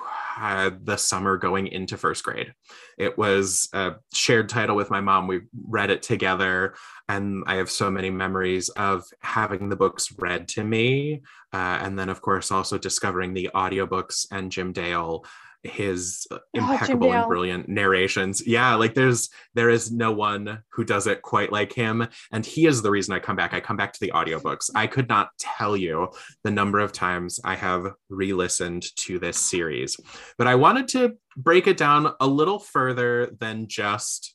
uh, the summer going into first grade. It was a shared title with my mom. We read it together, and I have so many memories of having the books read to me, uh, and then of course also discovering the audiobooks and Jim Dale his uh, impeccable and brilliant narrations. Yeah like there's there is no one who does it quite like him and he is the reason i come back. I come back to the audiobooks. I could not tell you the number of times i have re-listened to this series but i wanted to break it down a little further than just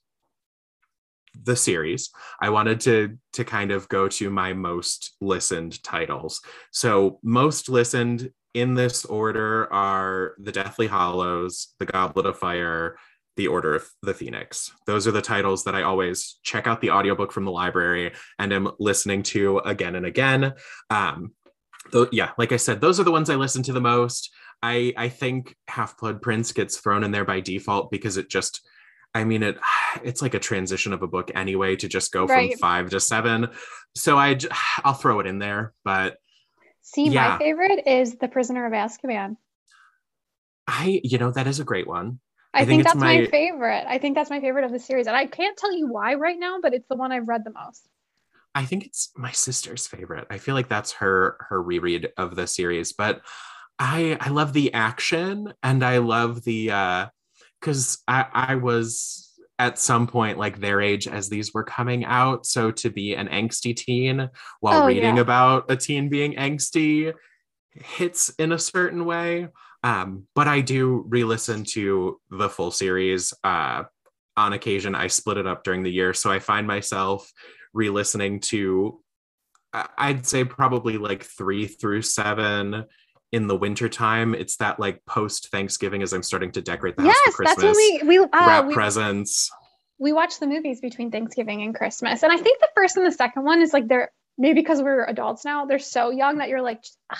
the series. I wanted to to kind of go to my most listened titles. So most listened in this order are the deathly hallows the goblet of fire the order of the phoenix. Those are the titles that i always check out the audiobook from the library and am listening to again and again. Um though yeah like i said those are the ones i listen to the most. I i think half blood prince gets thrown in there by default because it just i mean it it's like a transition of a book anyway to just go Right. from five to seven. So I I'll throw it in there but See, Yeah. my favorite is The Prisoner of Azkaban. i you know that is a great one I, I think, think that's my... my- favorite. I think that's my favorite of the series. And I can't tell you why right now, but it's the one I've read the most. I think it's my sister's favorite. I feel like that's her her reread of the series, but I I love the action and I love the uh cuz I I was at some point like their age as these were coming out, so to be an angsty teen while Oh, reading yeah. about a teen being angsty hits in a certain way. Um but I do re-listen to the full series uh on occasion I split it up during the year so I find myself re-listening to I- I'd say probably like three through seven in the wintertime. It's that like post Thanksgiving as I'm starting to decorate the house yes, for that's Christmas. when we we uh, wrap we, presents. we watch the movies between Thanksgiving and Christmas. And I think the first and the second one is like they're maybe because we're adults now, they're so young that you're like, "Ugh,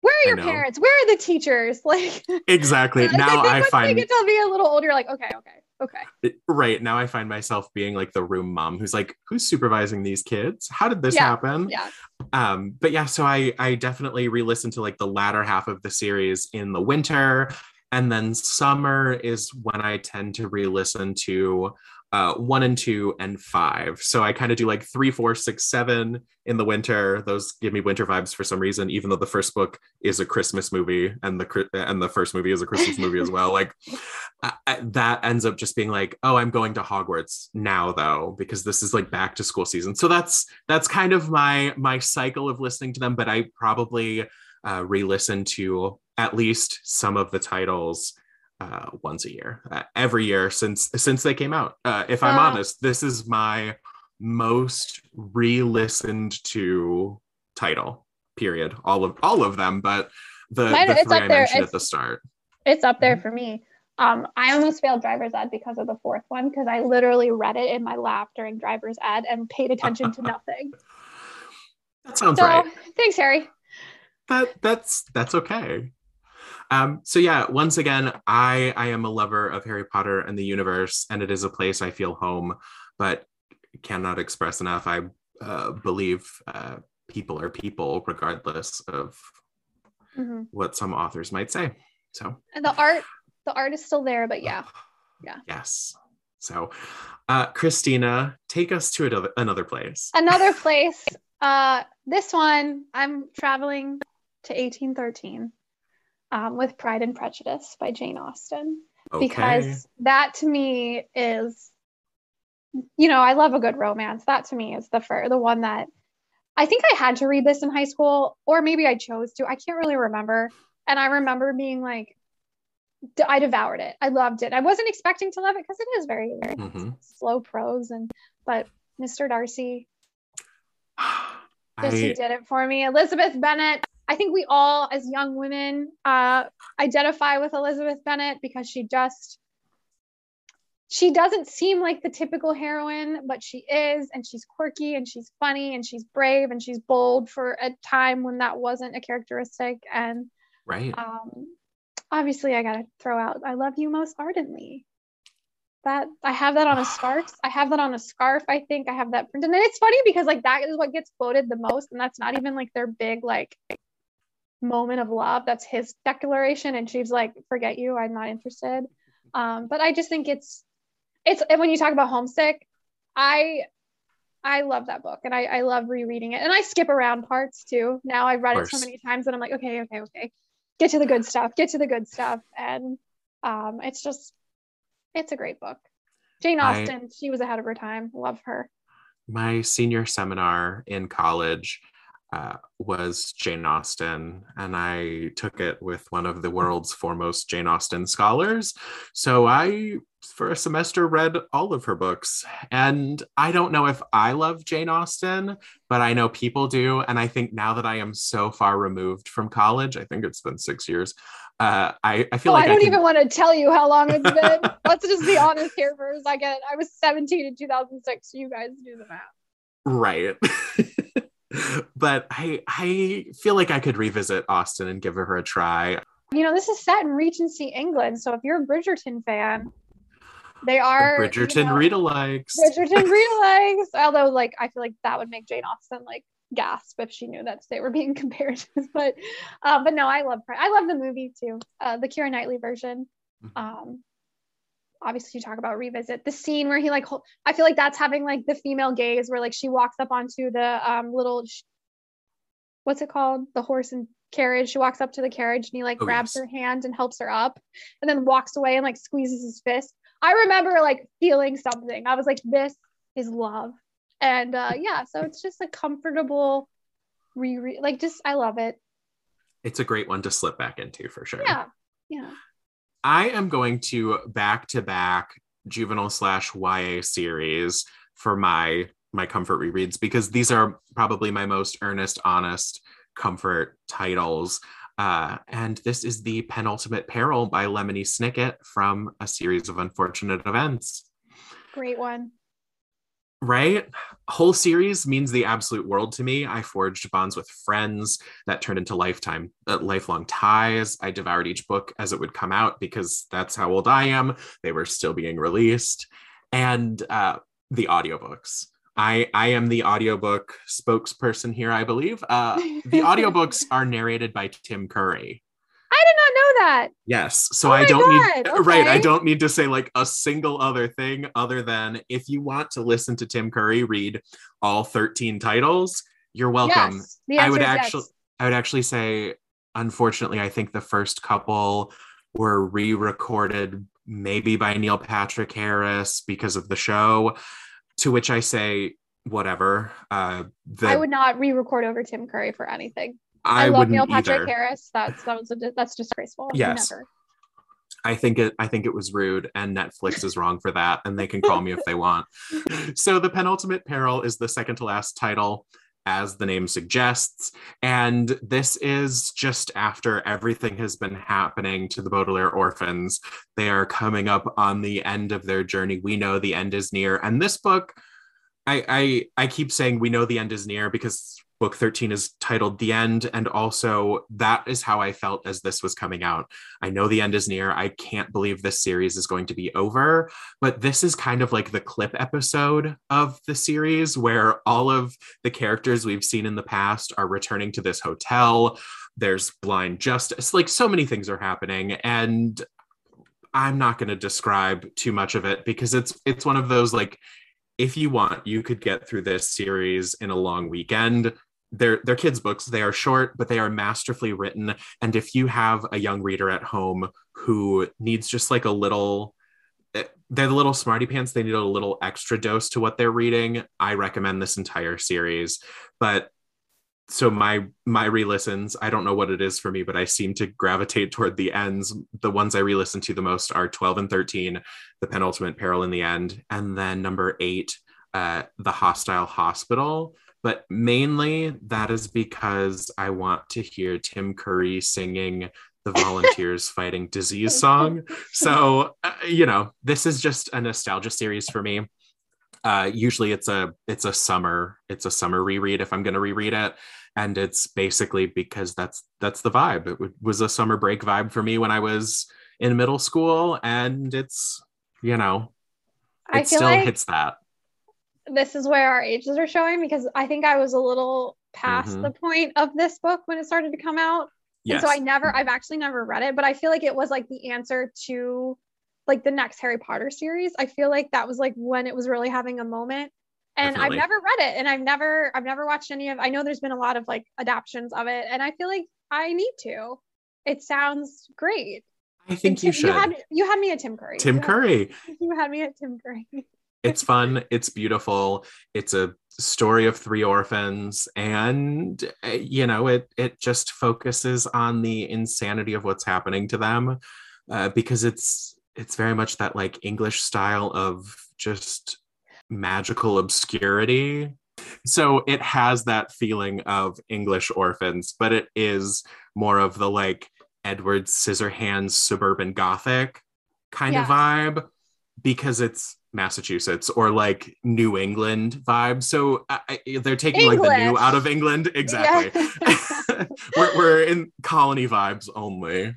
where are your parents? Where are the teachers? Like Exactly. now I once they find get to be a little older, you're like, okay, okay, okay. right now I find myself being like the room mom who's like, who's supervising these kids? How did this Yeah, happen? Yeah. um but yeah so i i definitely re-listened to like the latter half of the series in the winter and then summer is when i tend to re-listen to uh one and two and five. So i kind of do like three four six seven in the winter. Those give me winter vibes for some reason even though the first book is a christmas movie and the and the first movie is a christmas movie as well. Like I, I- that ends up just being like oh i'm going to hogwarts now though because this is like back to school season. So that's that's kind of my my cycle of listening to them but i probably uh, re-listen to at least some of the titles uh, once a year uh, every year since since they came out uh, if i'm honest this is my most re-listened to title period all of all of them but the, Mine- the three i there. mentioned It's- at the start It's up Mm-hmm. there for me. Um, I almost failed driver's ed because of the fourth one because I literally read it in my lap during driver's ed and paid attention to nothing. that sounds So right thanks, Harry. that that's that's okay um so yeah once again i i am a lover of harry potter and the universe and it is a place i feel home but cannot express enough i uh, believe uh, people are people regardless of Mhm. what some authors might say So And the art, the art is still there, but yeah. Yeah. Yes. So, uh, Christina, take us to another, another place. Another place. Uh, this one, I'm traveling to 1813 um, with Pride and Prejudice by Jane Austen Okay. because that to me is, you know, I love a good romance. That to me is the fir- the one that I think I had to read this in high school, or maybe I chose to. I can't really remember. And I remember being like, I devoured it. I loved it. I wasn't expecting to love it because it is very, very Mhm. slow prose, and but Mr. Darcy just he did it for me. Elizabeth Bennet. I think we all, as young women, uh, identify with Elizabeth Bennet because she just she doesn't seem like the typical heroine, but she is, and she's quirky and she's funny and she's brave and she's bold for a time when that wasn't a characteristic. And right. um, obviously, I gotta throw out "I love you most ardently." That I have that on a scarf. I have that on a scarf. I think I have that printed, and it's funny because like that is what gets quoted the most, and that's not even like their big like moment of love. That's his declaration, and she's like, "Forget you. I'm not interested." Um, but I just think it's it's and when you talk about homesick, I I love that book and I, I love rereading it. And I skip around parts too. Now I've read it so many times that I'm like, okay, okay, okay. Get to the good stuff. Get to the good stuff. And um it's just it's a great book. Jane I- Austen, she was ahead of her time. Love her. my senior seminar in college uh, was Jane Austen, and I took it with one of the world's foremost Jane Austen scholars. So I, for a semester, read all of her books. And I don't know if I love Jane Austen, but I know people do. And I think now that I am so far removed from college, I think it's been six years. Uh, I, I feel Oh, like I don't can- even want to tell you how long it's been. Let's just be honest here for a second. I was 17 in 2006. You guys do the math. right but i i feel like i could revisit austen and give her a try You know, this is set in Regency, England. So if you're a Bridgerton fan, they are you bridgerton know, read alikes Bridgerton relikes. Although, like, I feel like that would make Jane Austen like gasp if she knew that they were being compared. but, uh, but no, I love I love the movie too, uh, the Keira Knightley version. Mhm. Um, obviously, you talk about revisit the scene where he like, hol- I feel like that's having like the female gaze where like she walks up onto the um little, what's it called, the horse and carriage. She walks up to the carriage and he like Oh, grabs yes. her hand and helps her up, and then walks away and like squeezes his fist. I remember like feeling something. I was like, this is love. And uh yeah, so it's just a comfortable reread. Like just I love it. it's a great one to slip back into for sure Yeah. Yeah. I am going to back to back juvenile slash ya series for my my comfort rereads because these are probably my most earnest honest comfort titles uh, and this is the penultimate peril by lemony snicket from a series of unfortunate events Great one. Right? Whole series means the absolute world to me. I forged bonds with friends that turned into lifetime, uh, lifelong ties. I devoured each book as it would come out because that's how old I am. They were still being released, and uh, the audiobooks. I I am the audiobook spokesperson here. I believe uh, the audiobooks are narrated by Tim Curry. I did not know that. Yes. So Oh I don't need God, right. I don't need to say like a single other thing other than if you want to listen to Tim Curry read all 13 titles, you're welcome. Yes. I would actually yes. I would actually say unfortunately I think the first couple were re-recorded maybe by Neil Patrick Harris because of the show to which I say whatever. Uh the, I would not re-record over Tim Curry for anything. I, I, love wouldn't Neil Patrick either. Harris. That's that was a, that's disgraceful. Yes. Never. I think it I think it was rude and Netflix is wrong for that and they can call me if they want. So the penultimate peril is the second to last title as the name suggests and this is just after everything has been happening to the Baudelaire orphans. They are coming up on the end of their journey. We know the end is near and this book I I I keep saying we know the end is near because book 13 is titled The End and also that is how I felt as this was coming out. I know the end is near. I can't believe this series is going to be over, but this is kind of like the clip episode of the series where all of the characters we've seen in the past are returning to this hotel. there's blind justice like so many things are happening and i'm not going to describe too much of it because it's it's one of those like if you want you could get through this series in a long weekend they're they're kids books. They are short but they are masterfully written. And if you have a young reader at home who needs just like a little eh, they're the little smarty pants. They need a little extra dose to what they're reading. I recommend this entire series. But so my my re-listens i don't know what it is for me but i seem to gravitate toward the ends. The ones i re-listen to the most are 12 and 13 the penultimate peril in the end and then number eight uh, the hostile hospital but mainly that is because i want to hear tim curry singing the volunteers fighting disease song. So uh, you know this is just a nostalgia series for me. Uh, usually it's a it's a summer it's a summer reread if i'm going to reread it. And it's basically because that's that's the vibe. It w- was a summer break vibe for me when i was in middle school and it's you know it still like hits that this is where our ages are showing because I think I was a little past Mhm. the point of this book when it started to come out. yes And so I never, I've actually never read it, but I feel like it was like the answer to like the next Harry Potter series. I feel like that was like when it was really having a moment. And Definitely. I've never read it and I've never, I've never watched any of, I know there's been a lot of like adaptions of it and I feel like I need to. It sounds great. i think you should You had, you had me at Tim Curry. tim You had- curry you had me at Tim Curry. It's fun it's beautiful it's a story of three orphans and uh, you know it it just focuses on the insanity of what's happening to them uh, because it's it's very much that like english style of just magical obscurity. So it has that feeling of english orphans but it is more of the like edward scissorhands suburban gothic kind of vibe because it's Massachusetts or like New England vibe. So I, they're taking like the new out of England. Exactly. we're, we're in colony vibes only.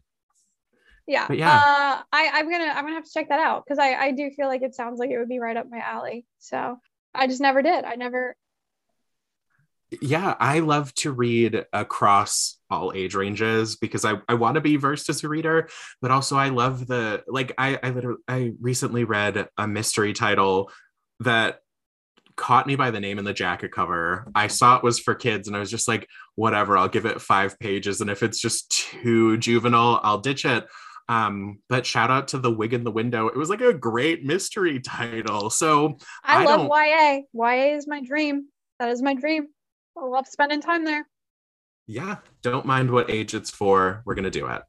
yeah. But yeah. Uh, I, I'm gonna I'm gonna have to check that out because I, I do feel like it sounds like it would be right up my alley. So I just never did. I never Yeah, I love to read across all age ranges because I, I want to be versed as a reader, but also I love the like I I literally I recently read a mystery title that caught me by the name in the jacket cover. I saw it was for kids and I was just like, whatever, I'll give it five pages. And if it's just too juvenile, I'll ditch it. Um, but shout out to the wig in the window. It was like a great mystery title. So I, I love YA. YA is my dream. That is my dream. I love spending time there. yeah, don't mind what age it's for. We're gonna do it.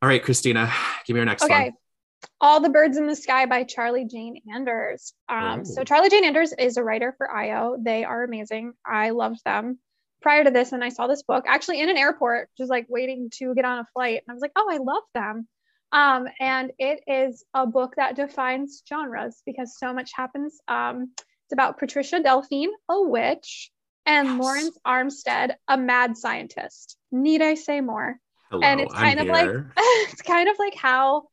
All right, Christina, give me your next Okay. one. All the Birds in the Sky by Charlie Jane Anders. Um, so Oh. Charlie Jane Anders is a writer for IO. They are amazing. I loved them. Prior to this, and I saw this book actually in an airport, just like waiting to get on a flight. And I was like, oh, I love them. Um, and it is a book that defines genres because so much happens. Um, it's about Patricia Delfine, a witch, and Yes. Laurence Armstead, a mad scientist. Need I say more? Hello, and it's I'm kind of like it's kind of like how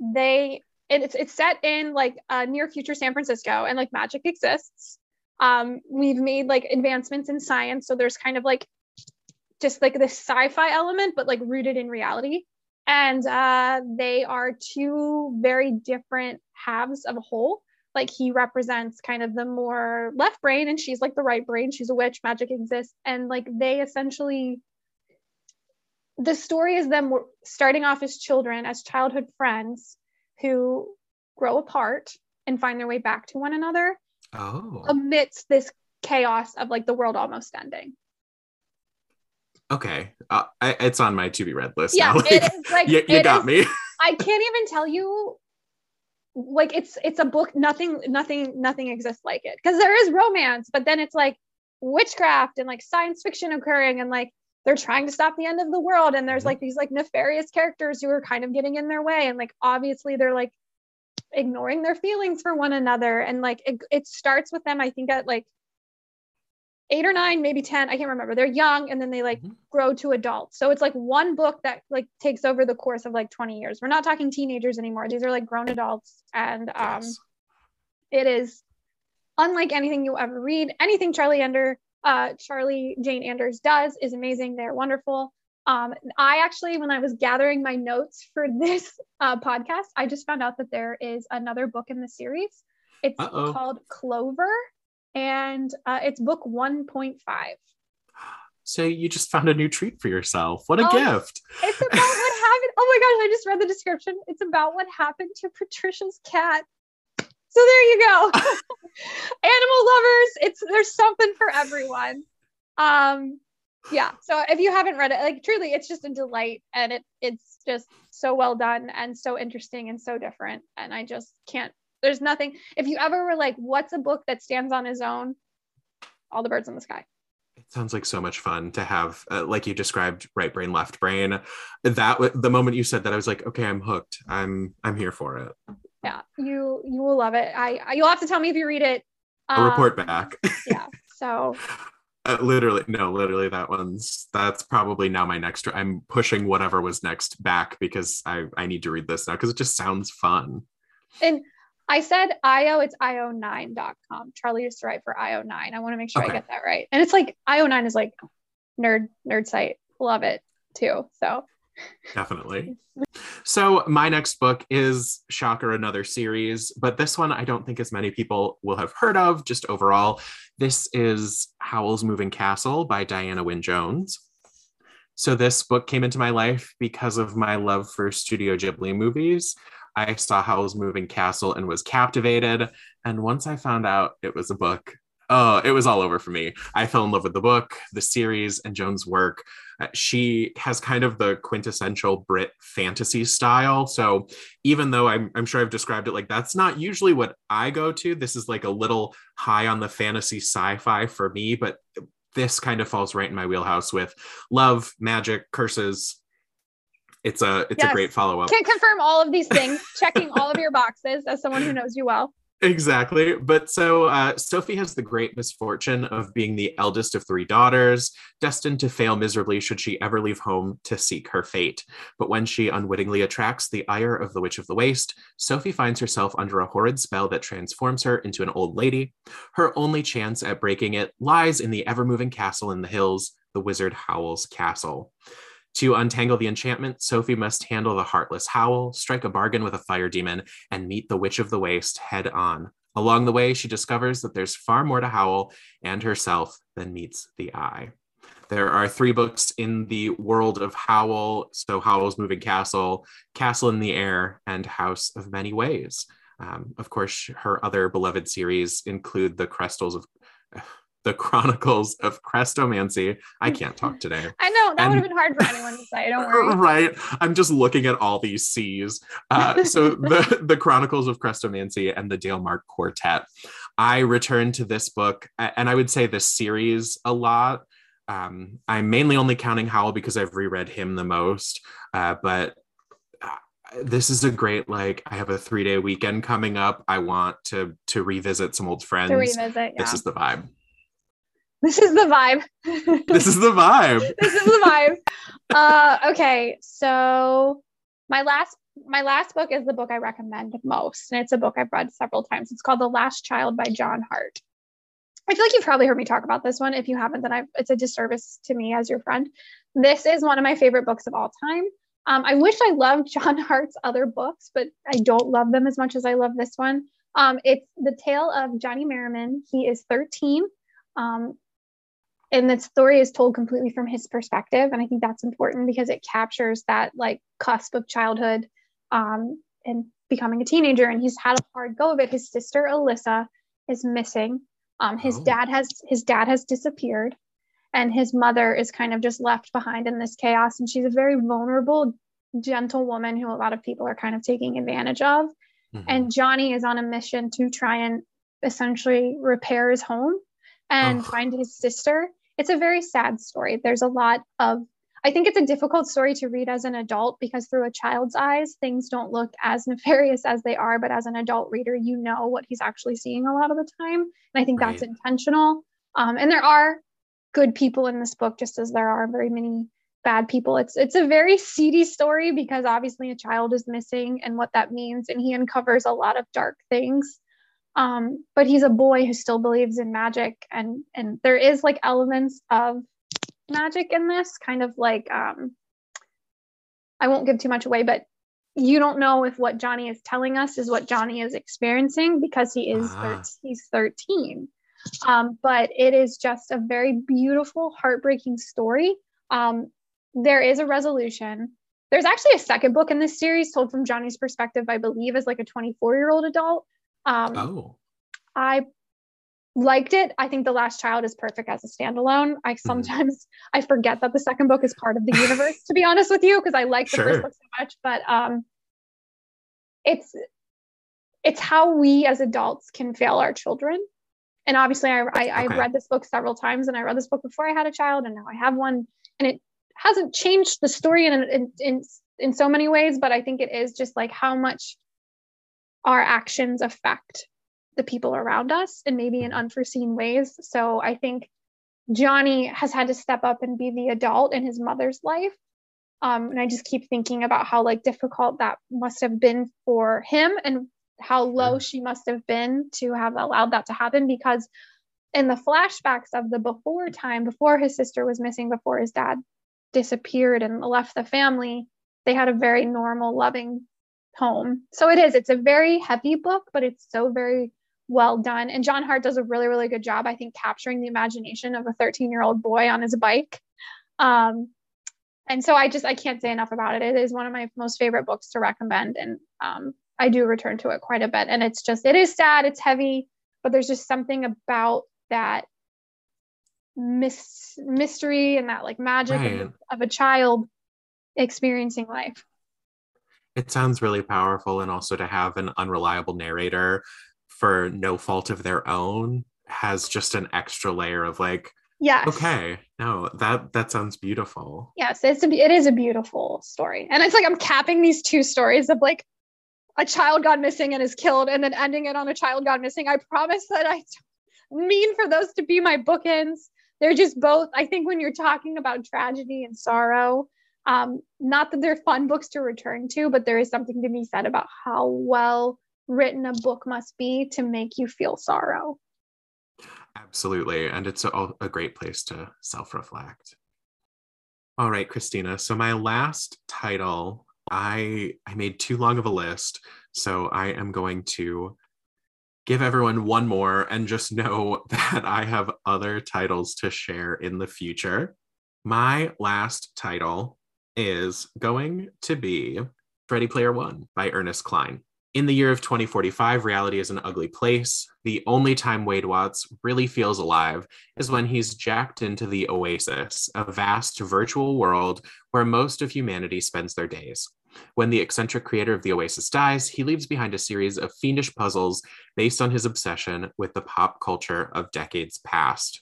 they and it's it's set in like uh, near future San Francisco and like magic exists. Um, we've made like advancements in science, so there's kind of like just like this sci-fi element, but like rooted in reality. And uh, they are two very different halves of a whole. Like he represents kind of the more left brain, and she's like the right brain. She's a witch, magic exists, and like they essentially the story is them starting off as children, as childhood friends who grow apart and find their way back to one another Oh, amidst this chaos of like the world almost ending. okay. Uh, I, it's on my to be read list. Yeah, now. it is like you, you got is- me. I can't even tell you like it's it's a book nothing nothing nothing exists like it. Because there is romance but then it's like witchcraft and like science fiction occurring and like they're trying to stop the end of the world. And there's Mhm. like these like nefarious characters who are kind of getting in their way. And like obviously they're like ignoring their feelings for one another. And like it, it starts with them i think at like eight or nine maybe ten i can't remember they're young and then they like Mhm. grow to adults so it's like one book that like takes over the course of like 20 years we're not talking teenagers anymore these are like grown adults and um Yes. it is unlike anything you'll ever read anything charlie ender uh, Charlie Jane Anders does is amazing. They're wonderful. Um, I actually, when I was gathering my notes for this uh, podcast, I just found out that there is another book in the series. It's Uh-oh. called Clover, and uh, it's book 1.5. So you just found a new treat for yourself. What a Oh, gift. It's about what happened. Oh my gosh, I just read the description. It's about what happened to Patricia's cat. So there you go. Animal lovers, it's there's something for everyone. Um yeah, so if you haven't read it, like truly it's just a delight and it it's just so well done and so interesting and so different and I just can't there's nothing if you ever were like what's a book that stands on its own? All the birds in the sky. It sounds like so much fun to have, uh, like you described, right brain, left brain. That the moment you said that, I was like, okay, I'm hooked. I'm I'm here for it. Yeah, you you will love it. I, I you'll have to tell me if you read it. I'll Um, report back. yeah. So Uh, literally, no, literally, that one's that's probably now my next. I'm pushing whatever was next back because I I need to read this now because it just sounds fun. and I said IO, it's io9.com. Charlie used to write for IO9. I want to make sure Okay. I get that right. And it's like IO9 is like nerd nerd site. Love it too. So Definitely. So my next book is Shocker, another series, but this one I don't think as many people will have heard of. Just overall, this is Howl's Moving Castle by Diana Wynne Jones. So this book came into my life because of my love for Studio Ghibli movies. I saw Howl's Moving Castle and was captivated. And once I found out it was a book, oh, it was all over for me. I fell in love with the book, the series, and Jones' work. Uh, she has kind of the quintessential Brit fantasy style. So even though I'm, I'm sure I've described it like that's not usually what I go to, this is like a little high on the fantasy sci fi for me, but this kind of falls right in my wheelhouse with love, magic, curses. It's a it's a great follow up. can confirm all of these things, checking all of your boxes as someone who knows you well. Exactly. But so uh, Sophie has the great misfortune of being the eldest of three daughters, destined to fail miserably should she ever leave home to seek her fate. But when she unwittingly attracts the ire of the Witch of the Waste, Sophie finds herself under a horrid spell that transforms her into an old lady. Her only chance at breaking it lies in the ever moving castle in the hills, the Wizard Howl's castle. To untangle the enchantment, Sophie must handle the heartless Howl, strike a bargain with a fire demon, and meet the Witch of the Waste head on. Along the way, she discovers that there's far more to Howl and herself than meets the eye. There are three books in the world of Howl. So, Howl's Moving Castle, Castle in the Air, and House of Many Ways. Um, of course, her other beloved series include the Crestals of the Chronicles of Chrestomanci. I can't talk today. I know that And- would have been hard for anyone to say. Don't worry. right i'm just looking at all these c's uh, so the the chronicles of chrestomanci and the dalemark quartet i return to this book and i would say this series a lot um, i'm mainly only counting Howl because i've reread him the most uh, but uh, this is a great like i have a three day weekend coming up i want to to revisit some old friends To revisit, yeah. this is the vibe This is the vibe. this is the vibe this is the vibe. Uh, okay, so my last my last book is the book I recommend most, and it's a book I've read several times. It's called The Last Child by John Hart. I feel like you've probably heard me talk about this one. If you haven't, then I it's a disservice to me as your friend. This is one of my favorite books of all time. Um, I wish I loved John Hart's other books, but I don't love them as much as I love this one. Um, it's the tale of Johnny Merrimon. He is 13. Um, and the story is told completely from his perspective and i think that's important because it captures that like cusp of childhood um, and becoming a teenager and he's had a hard go of it his sister alyssa is missing um, his Oh. dad has his dad has disappeared and his mother is kind of just left behind in this chaos and she's a very vulnerable gentle woman who a lot of people are kind of taking advantage of Mhm. and Johnny is on a mission to try and essentially repair his home and Ugh. find his sister. It's a very sad story. There's a lot of I think it's a difficult story to read as an adult because through a child's eyes, things don't look as nefarious as they are. But as an adult reader, you know what he's actually seeing a lot of the time. And I think that's intentional. Um, and there are good people in this book, just as there are very many bad people. It's it's a very seedy story because obviously a child is missing and what that means, and he uncovers a lot of dark things. Um, but he's a boy who still believes in magic and and there is like elements of magic in this, kind of like um I won't give too much away, but you don't know if what Johnny is telling us is what Johnny is experiencing because he is ah. thir- he's 13. Um, but it is just a very beautiful, heartbreaking story. Um, there is a resolution. There's actually a second book in this series told from Johnny's perspective, I believe, as like a 24 year old adult. Um, oh. I liked it. I think The Last Child is perfect as a standalone. I mm-hmm. sometimes mm. I forget that the second book is part of the universe, to be honest with you, because I like the sure. first book so much. But um, it's it's how we as adults can fail our children. And obviously, I, I, okay. I read this book several times, and I read this book before I had a child, and now I have one, and it hasn't changed the story in in in, in so many ways, but I think it is just like how much our actions affect the people around us and maybe in mm-hmm. unforeseen ways. So I think Johnny has had to step up and be the adult in his mother's life. Um, and I just keep thinking about how like difficult that must have been for him and how low she must have been to have allowed that to happen because in the flashbacks of the before time before his sister was missing before his dad disappeared and left the family they had a very normal loving home so it is it's a very heavy book but it's so very well done. And John Hart does a really, really good job, I think, capturing the imagination of a 13 year old boy on his bike. Um, and so I just I can't say enough about it. It is one of my most favorite books to recommend, and um, I do return to it quite a bit. And it's just it is sad, it's heavy, but there's just something about that mystery and that like magic right. of, of a child experiencing life. It sounds really powerful, and also to have an unreliable narrator for no fault of their own has just an extra layer of like yeah okay no that that sounds beautiful. Yes it's a, it is a beautiful story. And it's like i'm capping these two stories of like a child gone missing and is killed and then ending it on a child gone missing. I promise that i mean for those to be my bookends. They're just both i think when you're talking about tragedy and sorrow um, not that they're fun books to return to but there is something to be said about how well written a book must be to make you feel sorrow. Absolutely. And it's a, a great place to self reflect. All right, Christina. So, my last title, I, I made too long of a list. So, I am going to give everyone one more and just know that I have other titles to share in the future. My last title is going to be Ready Player One by Ernest Cline. In the year of 2045, reality is an ugly place. The only time Wade Watts really feels alive is when he's jacked into the Oasis, a vast virtual world where most of humanity spends their days. When the eccentric creator of the Oasis dies, he leaves behind a series of fiendish puzzles based on his obsession with the pop culture of decades past.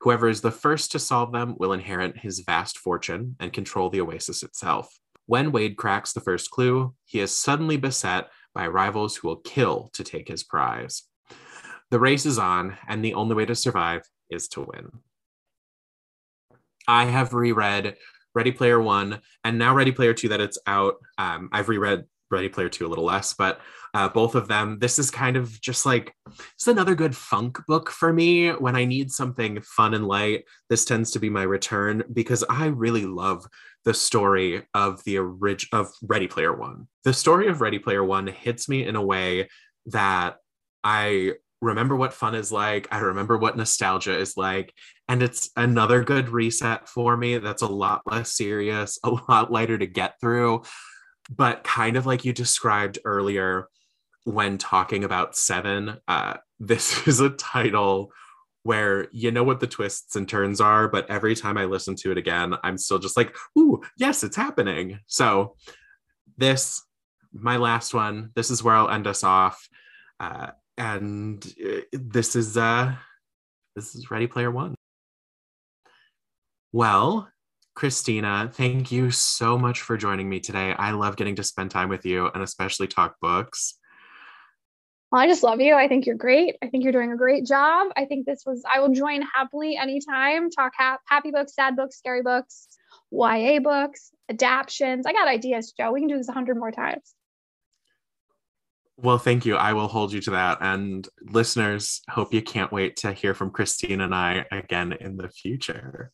Whoever is the first to solve them will inherit his vast fortune and control the Oasis itself. When Wade cracks the first clue, he is suddenly beset by rivals who will kill to take his prize. The race is on, and the only way to survive is to win. I have reread Ready Player One and now Ready Player Two that it's out. Um, I've reread Ready Player Two a little less, but uh, both of them. This is kind of just like it's another good funk book for me when I need something fun and light. This tends to be my return because I really love the story of the orig- of Ready Player One. The story of Ready Player One hits me in a way that I remember what fun is like. I remember what nostalgia is like. And it's another good reset for me that's a lot less serious, a lot lighter to get through. But kind of like you described earlier when talking about Seven, uh, this is a title where you know what the twists and turns are, but every time I listen to it again, I'm still just like, ooh, yes, it's happening. So, this, my last one, this is where I'll end us off. Uh, and uh, this is uh this is Ready Player One. Well, Christina, thank you so much for joining me today. I love getting to spend time with you and especially talk books. Well, I just love you. I think you're great. I think you're doing a great job. I think this was, I will join happily anytime. Talk ha- happy books, sad books, scary books, YA books, adaptions. I got ideas, Joe. We can do this a hundred more times. Well, thank you. I will hold you to that. And listeners, hope you can't wait to hear from Christine and I again in the future.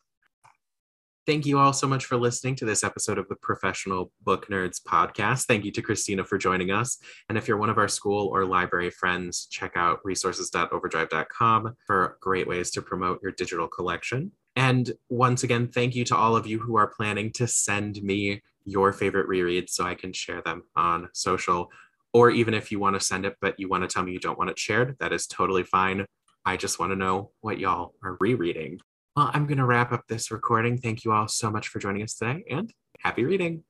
Thank you all so much for listening to this episode of the Professional Book Nerds podcast. Thank you to Christina for joining us. And if you're one of our school or library friends, check out resources.overdrive.com for great ways to promote your digital collection. And once again, thank you to all of you who are planning to send me your favorite rereads so I can share them on social. Or even if you want to send it, but you want to tell me you don't want it shared, that is totally fine. I just want to know what y'all are rereading. Well, I'm going to wrap up this recording. Thank you all so much for joining us today and happy reading.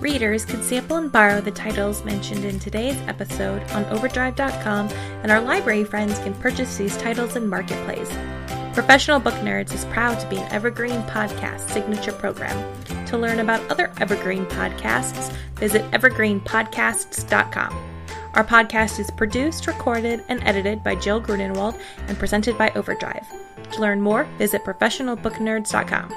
Readers can sample and borrow the titles mentioned in today's episode on Overdrive.com, and our library friends can purchase these titles in Marketplace. Professional Book Nerds is proud to be an Evergreen Podcast signature program. To learn about other Evergreen podcasts, visit evergreenpodcasts.com. Our podcast is produced, recorded, and edited by Jill Grunenwald and presented by Overdrive. To learn more, visit professionalbooknerds.com.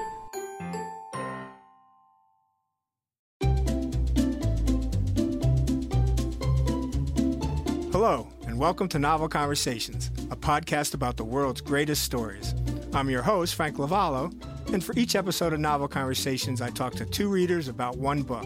Hello, and welcome to Novel Conversations, a podcast about the world's greatest stories. I'm your host, Frank Lavallo, and for each episode of Novel Conversations, I talk to two readers about one book.